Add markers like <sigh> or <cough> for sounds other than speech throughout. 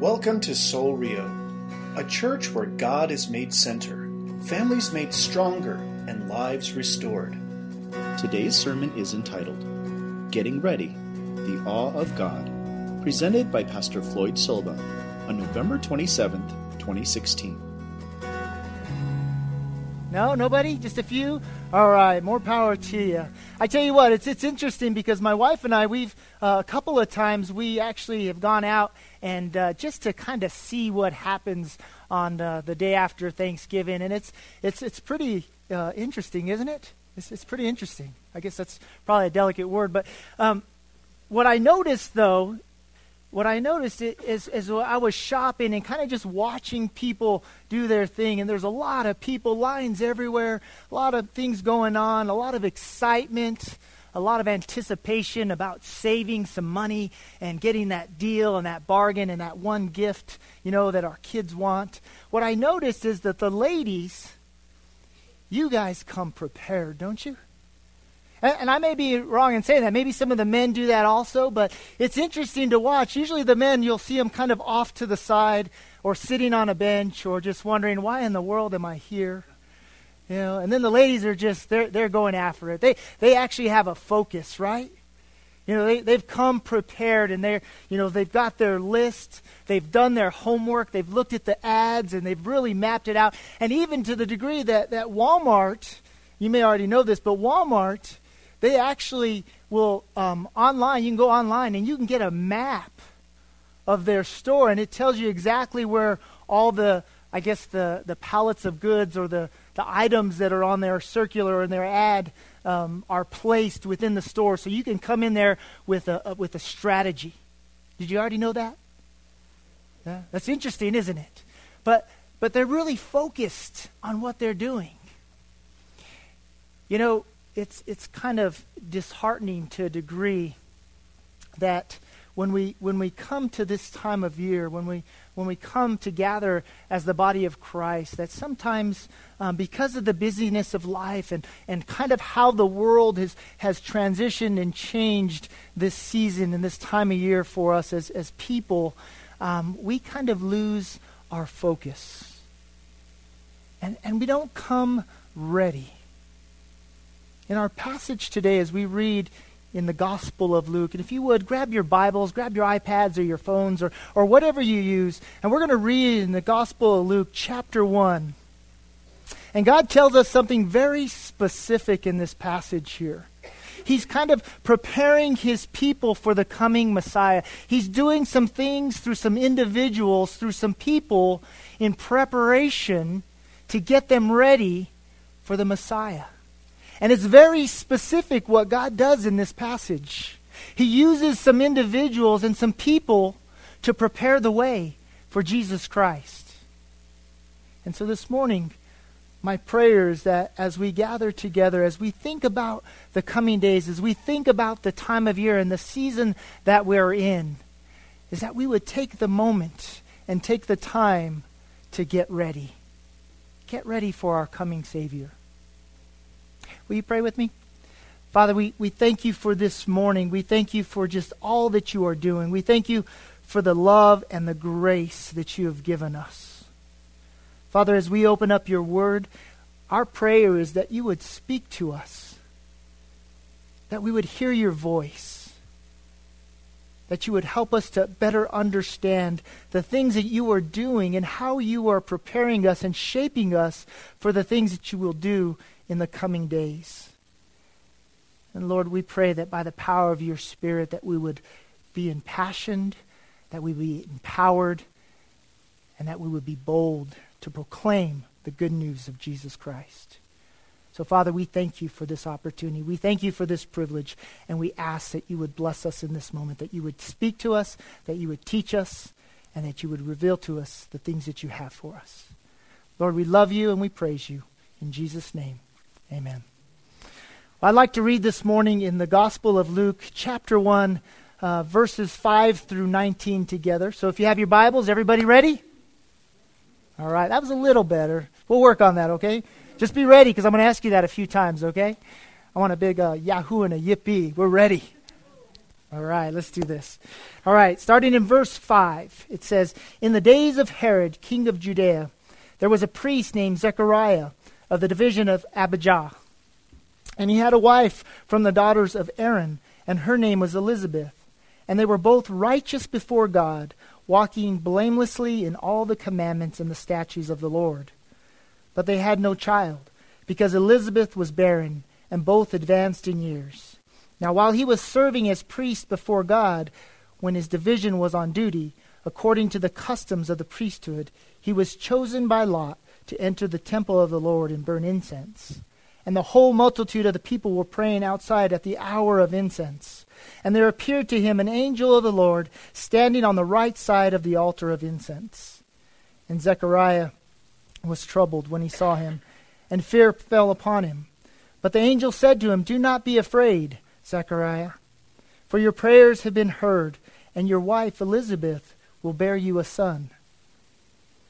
Welcome to Soul Rio, a church where God is made center, families made stronger, and lives restored. Today's sermon is entitled Getting Ready The Awe of God, presented by Pastor Floyd Silva on November 27, 2016. No, nobody? Just a few? All right, more power to you. I tell you what, it's, it's interesting because my wife and I, we've, uh, a couple of times, we actually have gone out and uh, just to kind of see what happens on uh, the day after Thanksgiving. And it's, it's, it's pretty uh, interesting, isn't it? It's, it's pretty interesting. I guess that's probably a delicate word. But um, what I noticed, though, what I noticed is, is I was shopping and kind of just watching people do their thing, and there's a lot of people, lines everywhere, a lot of things going on, a lot of excitement, a lot of anticipation about saving some money and getting that deal and that bargain and that one gift, you know, that our kids want. What I noticed is that the ladies, you guys come prepared, don't you? And, and I may be wrong in saying that. Maybe some of the men do that also, but it's interesting to watch. Usually the men, you'll see them kind of off to the side or sitting on a bench or just wondering, why in the world am I here? You know, and then the ladies are just they're they're going after it. They they actually have a focus, right? You know, they, they've come prepared and they're, you know, they've got their list, they've done their homework, they've looked at the ads, and they've really mapped it out. And even to the degree that, that Walmart, you may already know this, but Walmart they actually will, um, online, you can go online and you can get a map of their store, and it tells you exactly where all the, I guess, the, the pallets of goods or the, the items that are on their circular and their ad um, are placed within the store. So you can come in there with a, a, with a strategy. Did you already know that? Yeah, that's interesting, isn't it? But, but they're really focused on what they're doing. You know, it's, it's kind of disheartening to a degree that when we, when we come to this time of year, when we, when we come to gather as the body of Christ, that sometimes um, because of the busyness of life and, and kind of how the world has, has transitioned and changed this season and this time of year for us as, as people, um, we kind of lose our focus. And, and we don't come ready. In our passage today, as we read in the Gospel of Luke, and if you would, grab your Bibles, grab your iPads or your phones or, or whatever you use, and we're going to read in the Gospel of Luke, chapter 1. And God tells us something very specific in this passage here. He's kind of preparing his people for the coming Messiah. He's doing some things through some individuals, through some people in preparation to get them ready for the Messiah. And it's very specific what God does in this passage. He uses some individuals and some people to prepare the way for Jesus Christ. And so this morning, my prayer is that as we gather together, as we think about the coming days, as we think about the time of year and the season that we're in, is that we would take the moment and take the time to get ready. Get ready for our coming Savior. Will you pray with me? Father, we, we thank you for this morning. We thank you for just all that you are doing. We thank you for the love and the grace that you have given us. Father, as we open up your word, our prayer is that you would speak to us, that we would hear your voice, that you would help us to better understand the things that you are doing and how you are preparing us and shaping us for the things that you will do in the coming days. And Lord, we pray that by the power of your Spirit that we would be impassioned, that we be empowered, and that we would be bold to proclaim the good news of Jesus Christ. So, Father, we thank you for this opportunity. We thank you for this privilege, and we ask that you would bless us in this moment, that you would speak to us, that you would teach us, and that you would reveal to us the things that you have for us. Lord, we love you and we praise you. In Jesus' name. Amen. Well, I'd like to read this morning in the Gospel of Luke, chapter 1, uh, verses 5 through 19 together. So if you have your Bibles, everybody ready? All right, that was a little better. We'll work on that, okay? Just be ready because I'm going to ask you that a few times, okay? I want a big uh, Yahoo and a yippee. We're ready. All right, let's do this. All right, starting in verse 5, it says In the days of Herod, king of Judea, there was a priest named Zechariah of the division of Abijah. And he had a wife from the daughters of Aaron, and her name was Elizabeth. And they were both righteous before God, walking blamelessly in all the commandments and the statutes of the Lord. But they had no child, because Elizabeth was barren, and both advanced in years. Now, while he was serving as priest before God, when his division was on duty, according to the customs of the priesthood, he was chosen by Lot to enter the temple of the Lord and burn incense. And the whole multitude of the people were praying outside at the hour of incense. And there appeared to him an angel of the Lord standing on the right side of the altar of incense. And Zechariah was troubled when he saw him, and fear fell upon him. But the angel said to him, Do not be afraid. Zechariah. For your prayers have been heard, and your wife Elizabeth will bear you a son.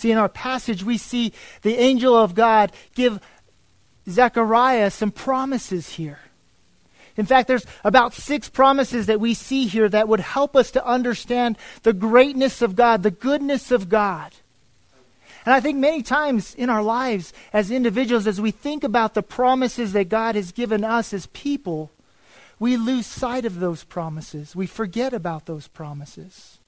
See, in our passage, we see the angel of God give Zechariah some promises here. In fact, there's about six promises that we see here that would help us to understand the greatness of God, the goodness of God. And I think many times in our lives as individuals, as we think about the promises that God has given us as people, we lose sight of those promises. We forget about those promises.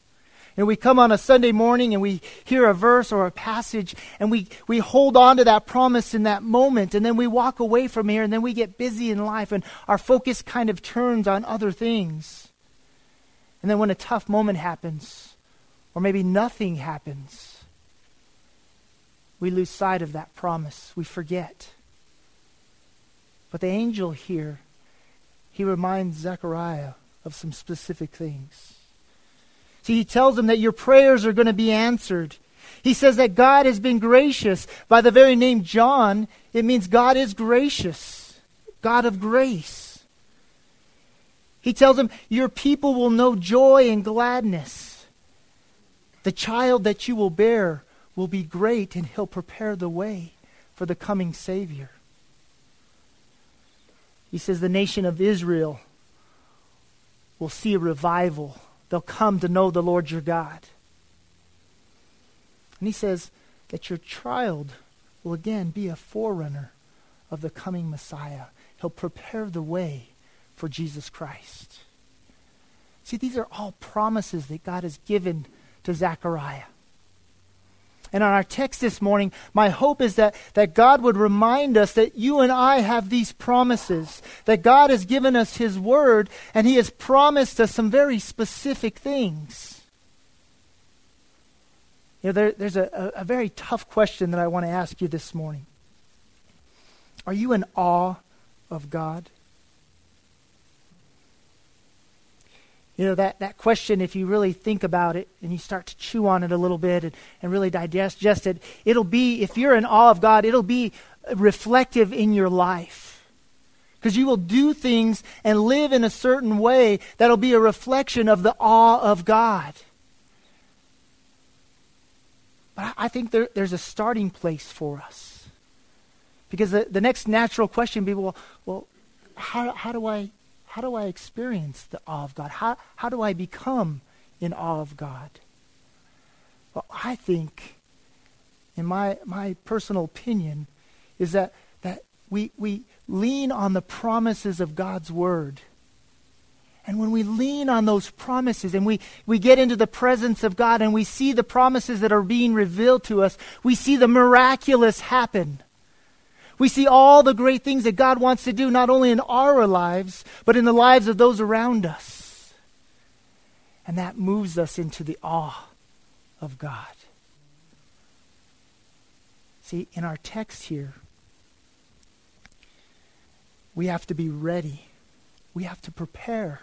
And we come on a Sunday morning and we hear a verse or a passage and we, we hold on to that promise in that moment and then we walk away from here and then we get busy in life and our focus kind of turns on other things. And then when a tough moment happens, or maybe nothing happens, we lose sight of that promise. We forget. But the angel here he reminds Zechariah of some specific things. See, he tells them that your prayers are going to be answered. He says that God has been gracious. By the very name John, it means God is gracious, God of grace. He tells them, Your people will know joy and gladness. The child that you will bear will be great, and he'll prepare the way for the coming Savior. He says the nation of Israel will see a revival. They'll come to know the Lord your God. And he says that your child will again be a forerunner of the coming Messiah. He'll prepare the way for Jesus Christ. See, these are all promises that God has given to Zechariah. And on our text this morning, my hope is that, that God would remind us that you and I have these promises, that God has given us His Word, and He has promised us some very specific things. You know, there, there's a, a very tough question that I want to ask you this morning. Are you in awe of God? You know, that, that question, if you really think about it and you start to chew on it a little bit and, and really digest it, it'll be, if you're in awe of God, it'll be reflective in your life. Because you will do things and live in a certain way that'll be a reflection of the awe of God. But I think there, there's a starting place for us. Because the, the next natural question will be, well, well how, how do I how do I experience the awe of God? How, how do I become in awe of God? Well, I think, in my, my personal opinion, is that, that we, we lean on the promises of God's Word. And when we lean on those promises and we, we get into the presence of God and we see the promises that are being revealed to us, we see the miraculous happen. We see all the great things that God wants to do, not only in our lives, but in the lives of those around us. And that moves us into the awe of God. See, in our text here, we have to be ready. We have to prepare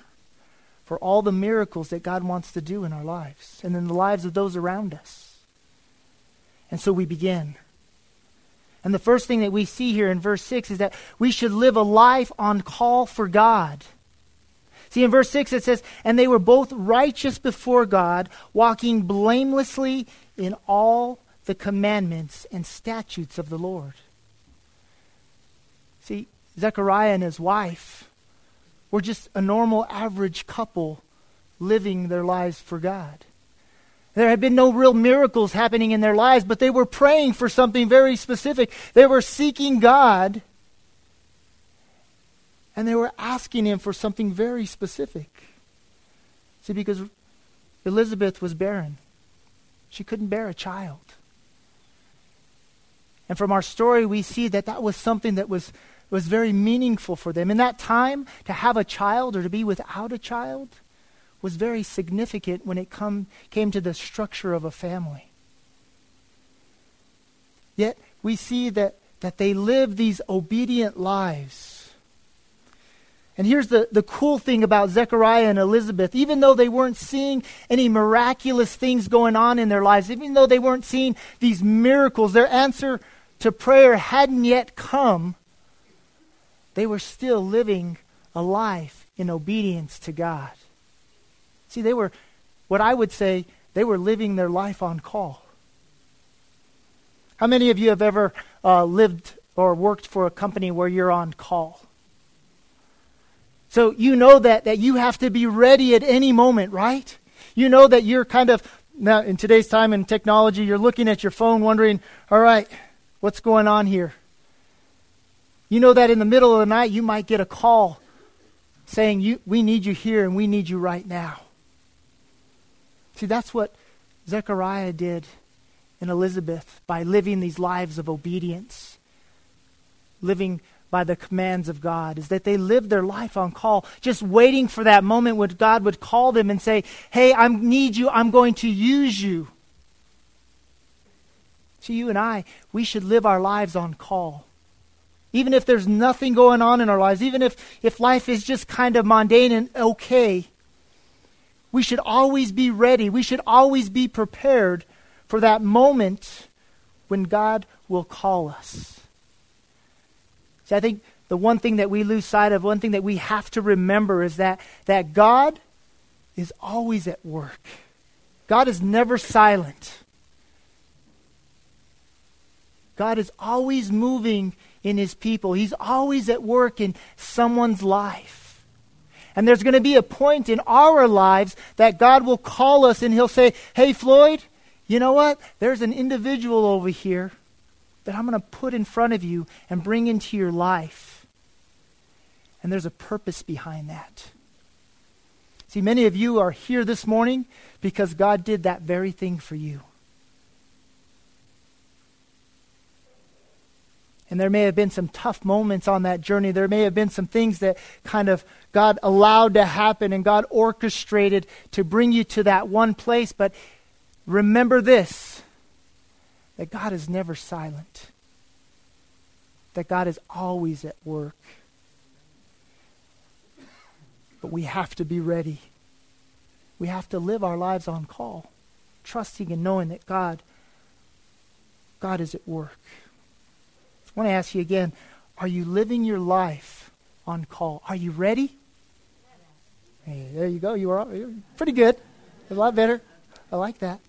for all the miracles that God wants to do in our lives and in the lives of those around us. And so we begin. And the first thing that we see here in verse 6 is that we should live a life on call for God. See, in verse 6 it says, And they were both righteous before God, walking blamelessly in all the commandments and statutes of the Lord. See, Zechariah and his wife were just a normal, average couple living their lives for God. There had been no real miracles happening in their lives, but they were praying for something very specific. They were seeking God, and they were asking Him for something very specific. See, because Elizabeth was barren, she couldn't bear a child. And from our story, we see that that was something that was, was very meaningful for them. In that time, to have a child or to be without a child, was very significant when it come, came to the structure of a family. Yet we see that, that they live these obedient lives. And here's the, the cool thing about Zechariah and Elizabeth. Even though they weren't seeing any miraculous things going on in their lives, even though they weren't seeing these miracles, their answer to prayer hadn't yet come, they were still living a life in obedience to God. See, they were, what I would say, they were living their life on call. How many of you have ever uh, lived or worked for a company where you're on call? So you know that, that you have to be ready at any moment, right? You know that you're kind of, now in today's time and technology, you're looking at your phone wondering, all right, what's going on here? You know that in the middle of the night, you might get a call saying, you, We need you here and we need you right now. See, that's what Zechariah did in Elizabeth by living these lives of obedience, living by the commands of God, is that they lived their life on call, just waiting for that moment when God would call them and say, Hey, I need you, I'm going to use you. See, you and I, we should live our lives on call. Even if there's nothing going on in our lives, even if, if life is just kind of mundane and okay, we should always be ready. We should always be prepared for that moment when God will call us. See, I think the one thing that we lose sight of, one thing that we have to remember is that, that God is always at work. God is never silent. God is always moving in his people. He's always at work in someone's life. And there's going to be a point in our lives that God will call us and He'll say, Hey, Floyd, you know what? There's an individual over here that I'm going to put in front of you and bring into your life. And there's a purpose behind that. See, many of you are here this morning because God did that very thing for you. And there may have been some tough moments on that journey. There may have been some things that kind of God allowed to happen and God orchestrated to bring you to that one place. But remember this that God is never silent, that God is always at work. But we have to be ready. We have to live our lives on call, trusting and knowing that God God is at work. I want to ask you again are you living your life on call? Are you ready? Hey, there you go. You are pretty good. A lot better. I like that.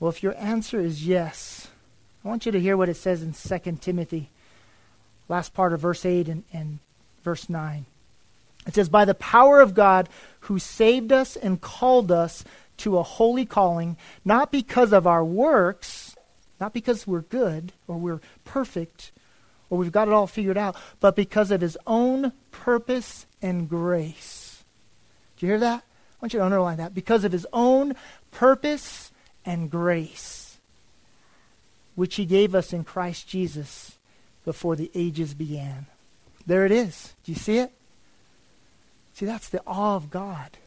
Well, if your answer is yes, I want you to hear what it says in 2 Timothy, last part of verse 8 and, and verse 9. It says, By the power of God who saved us and called us to a holy calling, not because of our works not because we're good or we're perfect or we've got it all figured out, but because of his own purpose and grace. Do you hear that? I want you to underline that. Because of his own purpose and grace, which he gave us in Christ Jesus before the ages began. There it is. Do you see it? See, that's the awe of God.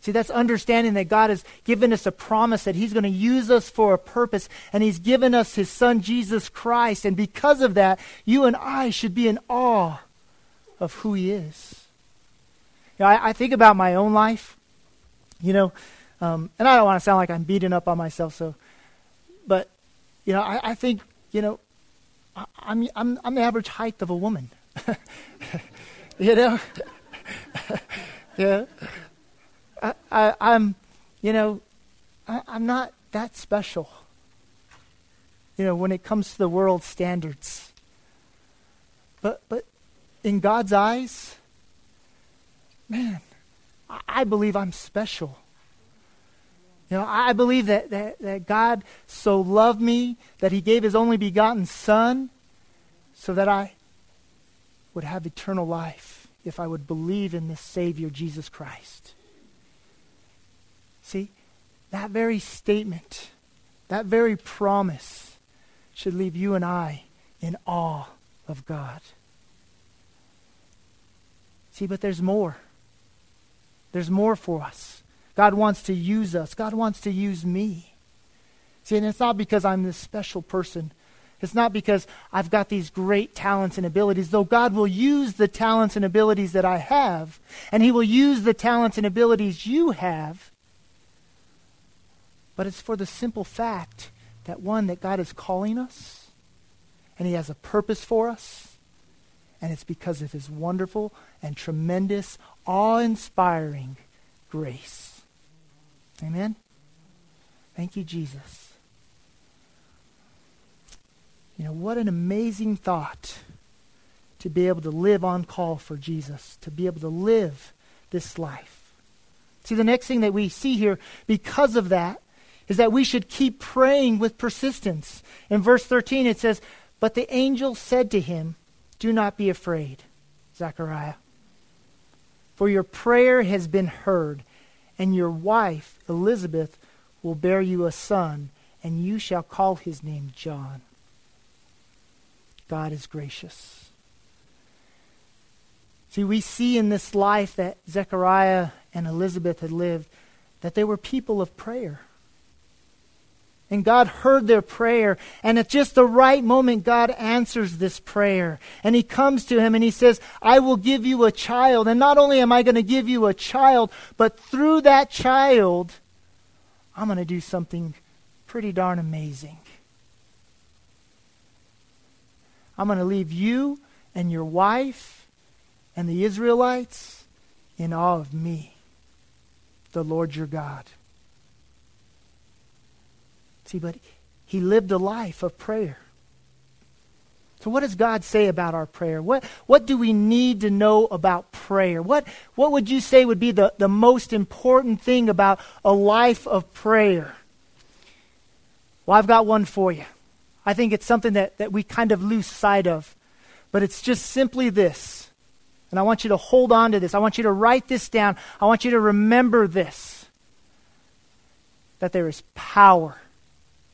See, that's understanding that God has given us a promise that He's going to use us for a purpose, and He's given us His Son, Jesus Christ. And because of that, you and I should be in awe of who He is. You know, I, I think about my own life, you know, um, and I don't want to sound like I'm beating up on myself, so, but, you know, I, I think, you know, I, I'm, I'm, I'm the average height of a woman. <laughs> you know? <laughs> yeah. I, I, am you know, I, I'm not that special. You know, when it comes to the world standards. But, but in God's eyes, man, I, I believe I'm special. You know, I believe that, that, that God so loved me that he gave his only begotten Son so that I would have eternal life if I would believe in this Savior, Jesus Christ. That very statement, that very promise should leave you and I in awe of God. See, but there's more. There's more for us. God wants to use us. God wants to use me. See, and it's not because I'm this special person. It's not because I've got these great talents and abilities, though God will use the talents and abilities that I have, and He will use the talents and abilities you have but it's for the simple fact that one, that God is calling us, and He has a purpose for us, and it's because of His wonderful and tremendous, awe inspiring grace. Amen? Thank you, Jesus. You know, what an amazing thought to be able to live on call for Jesus, to be able to live this life. See, the next thing that we see here, because of that, is that we should keep praying with persistence. In verse 13, it says, But the angel said to him, Do not be afraid, Zechariah, for your prayer has been heard, and your wife, Elizabeth, will bear you a son, and you shall call his name John. God is gracious. See, we see in this life that Zechariah and Elizabeth had lived that they were people of prayer. And God heard their prayer. And at just the right moment, God answers this prayer. And He comes to him and He says, I will give you a child. And not only am I going to give you a child, but through that child, I'm going to do something pretty darn amazing. I'm going to leave you and your wife and the Israelites in awe of me, the Lord your God. See, but he lived a life of prayer. So, what does God say about our prayer? What, what do we need to know about prayer? What, what would you say would be the, the most important thing about a life of prayer? Well, I've got one for you. I think it's something that, that we kind of lose sight of. But it's just simply this. And I want you to hold on to this. I want you to write this down. I want you to remember this that there is power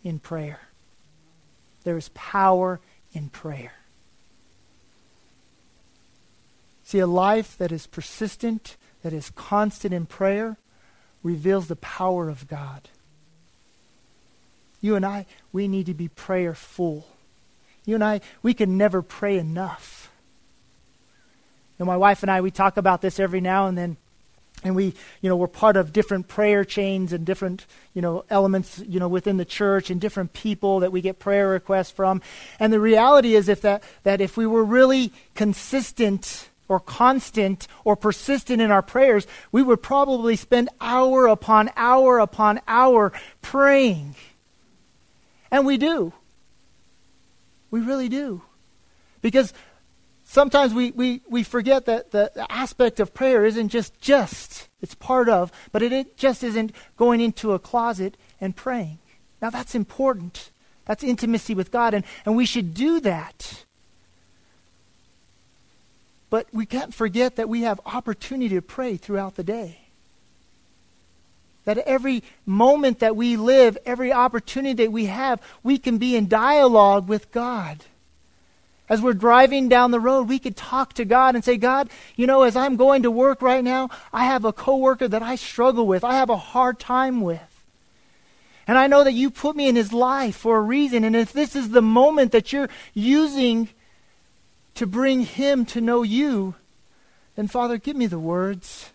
in prayer. There is power in prayer. See, a life that is persistent, that is constant in prayer, reveals the power of God. You and I, we need to be prayerful. You and I, we can never pray enough. Know, my wife and I, we talk about this every now and then and we you know we're part of different prayer chains and different you know elements you know within the church and different people that we get prayer requests from. And the reality is if that that if we were really consistent or constant or persistent in our prayers we would probably spend hour upon hour upon hour praying. And we do. We really do. Because sometimes we, we, we forget that the, aspect of prayer isn't just just, it's part of, but it, it just isn't going into a closet and praying. Now that's important. That's intimacy with God, and, and we should do that. But we can't forget that we have opportunity to pray throughout the day. That every moment that we live, every opportunity that we have, we can be in dialogue with God. As we're driving down the road, we could talk to God and say, God, you know, as I'm going to work right now, I have a coworker that I struggle with, I have a hard time with. And I know that you put me in his life for a reason. And if this is the moment that you're using to bring him to know you, then Father, give me the words.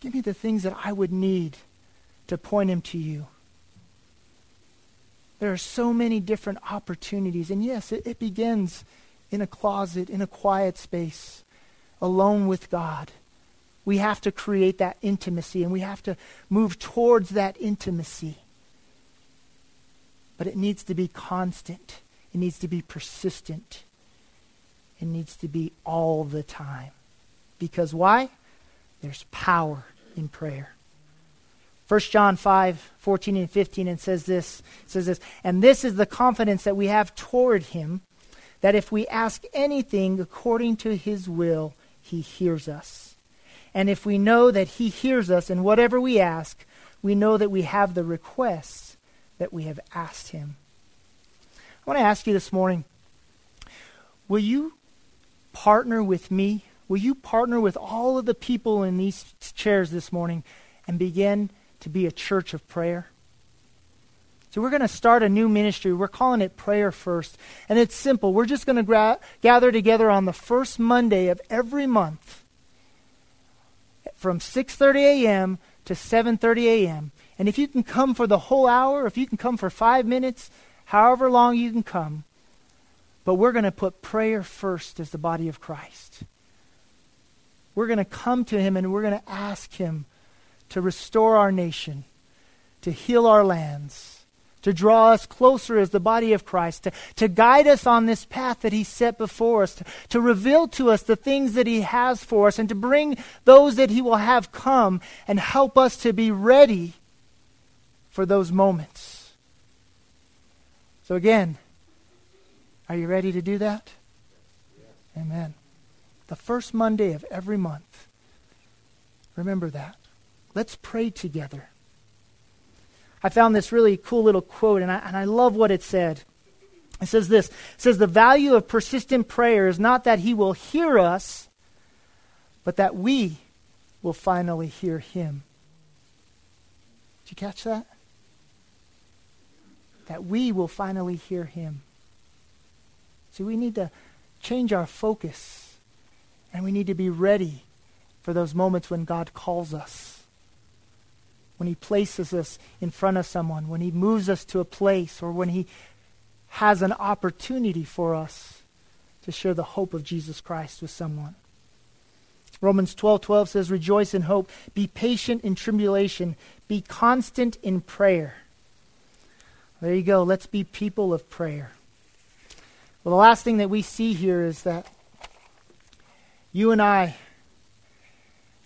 Give me the things that I would need to point him to you. There are so many different opportunities. And yes, it, it begins in a closet, in a quiet space, alone with God. We have to create that intimacy and we have to move towards that intimacy. But it needs to be constant, it needs to be persistent, it needs to be all the time. Because why? There's power in prayer. 1 John 5, 14 and 15, and says this, says this, and this is the confidence that we have toward him, that if we ask anything according to his will, he hears us. And if we know that he hears us in whatever we ask, we know that we have the requests that we have asked him. I want to ask you this morning, will you partner with me? Will you partner with all of the people in these chairs this morning and begin to be a church of prayer. So we're going to start a new ministry. We're calling it Prayer First. And it's simple. We're just going to gra- gather together on the first Monday of every month from 6:30 a.m. to 7:30 a.m. And if you can come for the whole hour, if you can come for 5 minutes, however long you can come, but we're going to put prayer first as the body of Christ. We're going to come to him and we're going to ask him to restore our nation, to heal our lands, to draw us closer as the body of Christ, to, to guide us on this path that He set before us, to, to reveal to us the things that He has for us, and to bring those that He will have come and help us to be ready for those moments. So, again, are you ready to do that? Amen. The first Monday of every month. Remember that. Let's pray together. I found this really cool little quote, and I, and I love what it said. It says this it says, The value of persistent prayer is not that he will hear us, but that we will finally hear him. Did you catch that? That we will finally hear him. See, we need to change our focus, and we need to be ready for those moments when God calls us when He places us in front of someone, when He moves us to a place, or when He has an opportunity for us to share the hope of Jesus Christ with someone. Romans 12:12 12 says rejoice in hope, be patient in tribulation, be constant in prayer. There you go. Let's be people of prayer. Well, the last thing that we see here is that you and I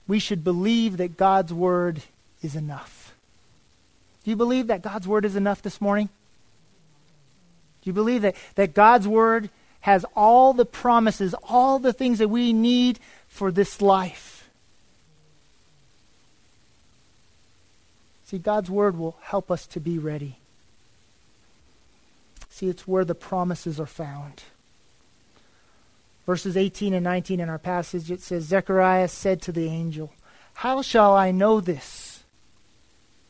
we should believe that God's word is enough. Do you believe that God's word is enough this morning? Do you believe that, that God's word has all the promises, all the things that we need for this life? See, God's word will help us to be ready. See, it's where the promises are found. Verses 18 and 19 in our passage, it says, Zechariah said to the angel, How shall I know this?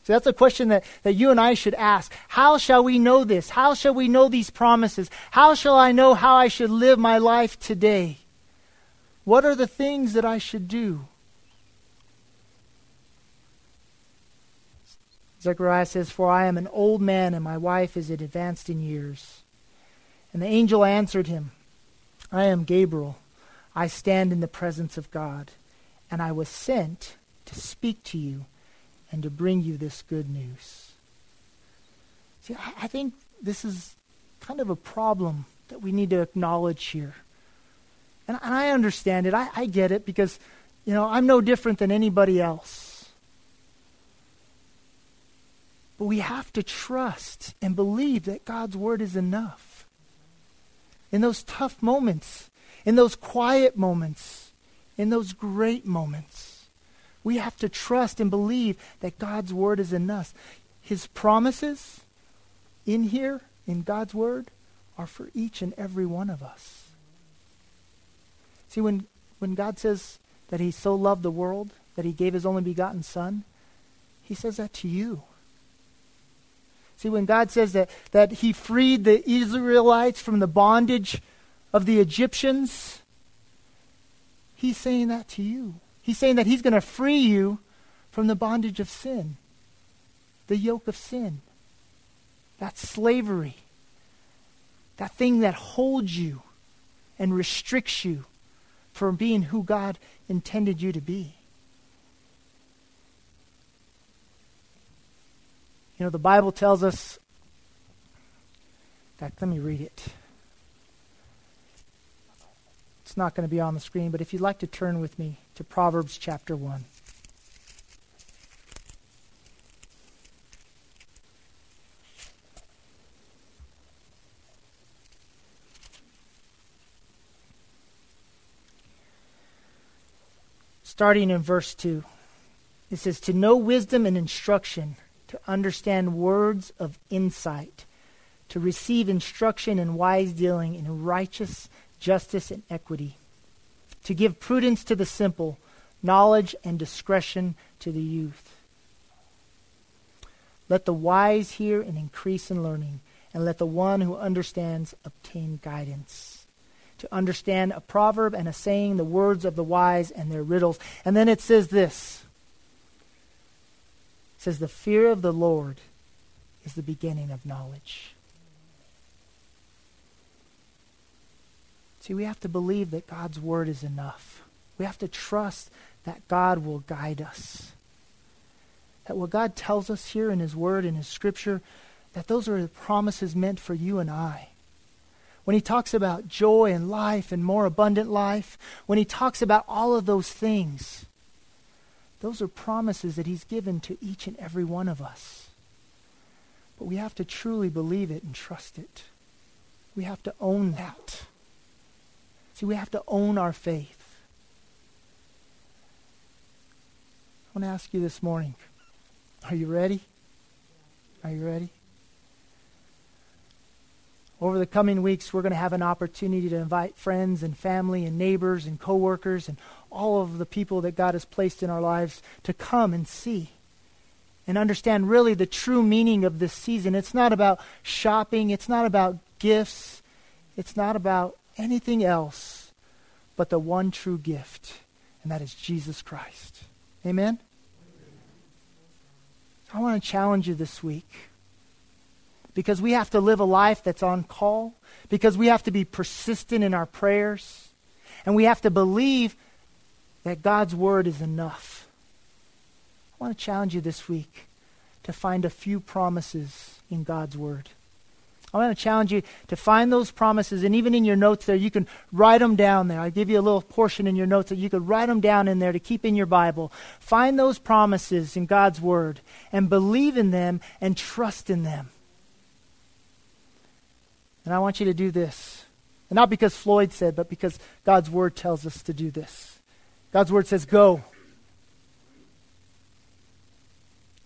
So that's a question that, that you and I should ask. How shall we know this? How shall we know these promises? How shall I know how I should live my life today? What are the things that I should do? Zechariah says, For I am an old man, and my wife is advanced in years. And the angel answered him, I am Gabriel. I stand in the presence of God, and I was sent to speak to you and to bring you this good news. See, I, think this is kind of a problem that we need to acknowledge here. And, and I understand it. I, I get it because, you know, I'm no different than anybody else. But we have to trust and believe that God's word is enough. In those tough moments, in those quiet moments, in those great moments, we have to trust and believe that God's word is in us. His promises in here, in God's word, are for each and every one of us. See, when, when God says that he so loved the world that he gave his only begotten Son, he says that to you. See, when God says that, that he freed the Israelites from the bondage of the Egyptians, he's saying that to you. He's saying that he's going to free you from the bondage of sin, the yoke of sin, that slavery, that thing that holds you and restricts you from being who God intended you to be. You know, the Bible tells us, fact, let me read it. It's not going to be on the screen, but if you'd like to turn with me to Proverbs chapter 1. Starting in verse 2, it says, To know wisdom and instruction to understand words of insight, to receive instruction in wise dealing, in righteous justice and equity, to give prudence to the simple, knowledge and discretion to the youth. Let the wise hear and increase in learning, and let the one who understands obtain guidance. To understand a proverb and a saying, the words of the wise and their riddles. And then it says this says, The fear of the Lord is the beginning of knowledge. See, we have to believe that God's word is enough. We have to trust that God will guide us. That what God tells us here in His Word, in His Scripture, that those are the promises meant for you and I. When He talks about joy and life and more abundant life, when He talks about all of those things, those are promises that He's given to each and every one of us. But we have to truly believe it and trust it. We have to own that. See, we have to own our faith. I want to ask you this morning are you ready? Are you ready? Over the coming weeks, we're going to have an opportunity to invite friends and family and neighbors and coworkers and all of the people that God has placed in our lives to come and see and understand really the true meaning of this season. It's not about shopping, it's not about gifts, it's not about anything else but the one true gift, and that is Jesus Christ. Amen? I want to challenge you this week because we have to live a life that's on call, because we have to be persistent in our prayers, and we have to believe that God's word is enough. I want to challenge you this week to find a few promises in God's word. I want to challenge you to find those promises, and even in your notes there, you can write them down there. I'll give you a little portion in your notes that you could write them down in there to keep in your Bible. Find those promises in God's Word and believe in them and trust in them. And I want you to do this. And not because Floyd said, but because God's Word tells us to do this. God's Word says, Go.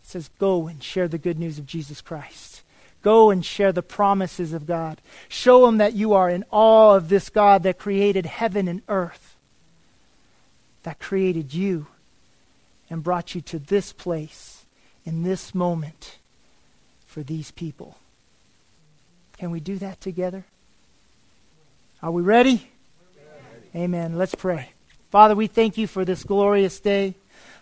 It says, Go and share the good news of Jesus Christ. Go and share the promises of God. Show them that you are in awe of this God that created heaven and earth, that created you and brought you to this place in this moment for these people. Can we do that together? Are we ready? Amen. Let's pray. Father, we thank you for this glorious day.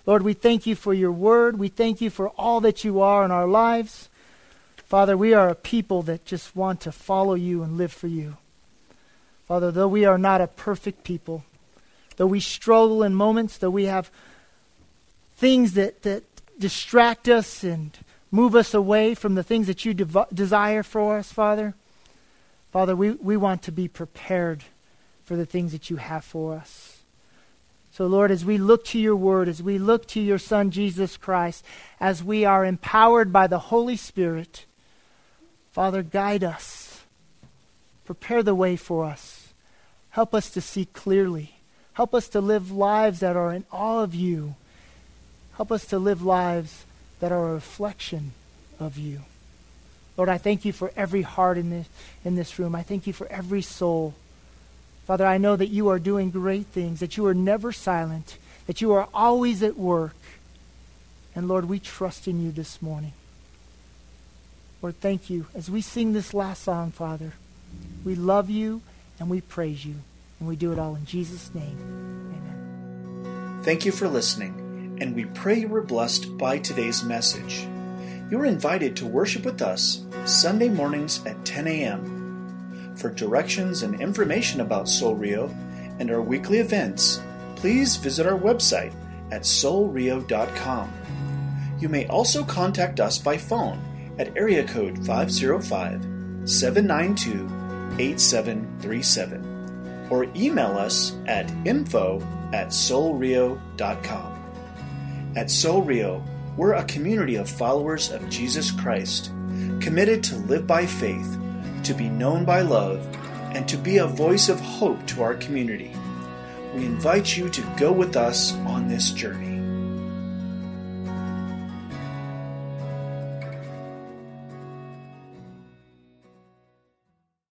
Lord, we thank you for your word. We thank you for all that you are in our lives. Father, we are a people that just want to follow you and live for you. Father, though we are not a perfect people, though we struggle in moments, though we have things that, that distract us and move us away from the things that you dev- desire for us, Father, Father, we, we want to be prepared for the things that you have for us. So, Lord, as we look to your word, as we look to your Son, Jesus Christ, as we are empowered by the Holy Spirit, Father, guide us. Prepare the way for us. Help us to see clearly. Help us to live lives that are in awe of you. Help us to live lives that are a reflection of you. Lord, I thank you for every heart in this, in this room. I thank you for every soul. Father, I know that you are doing great things, that you are never silent, that you are always at work. And Lord, we trust in you this morning. Lord, thank you. As we sing this last song, Father, we love you and we praise you. And we do it all in Jesus' name. Amen. Thank you for listening, and we pray you were blessed by today's message. You are invited to worship with us Sunday mornings at 10 a.m. For directions and information about Soul Rio and our weekly events, please visit our website at soulrio.com. You may also contact us by phone at area code 505 792 8737 or email us at info at soulrio.com. At Soul Rio, we're a community of followers of Jesus Christ, committed to live by faith to be known by love, and to be a voice of hope to our community. We invite you to go with us on this journey.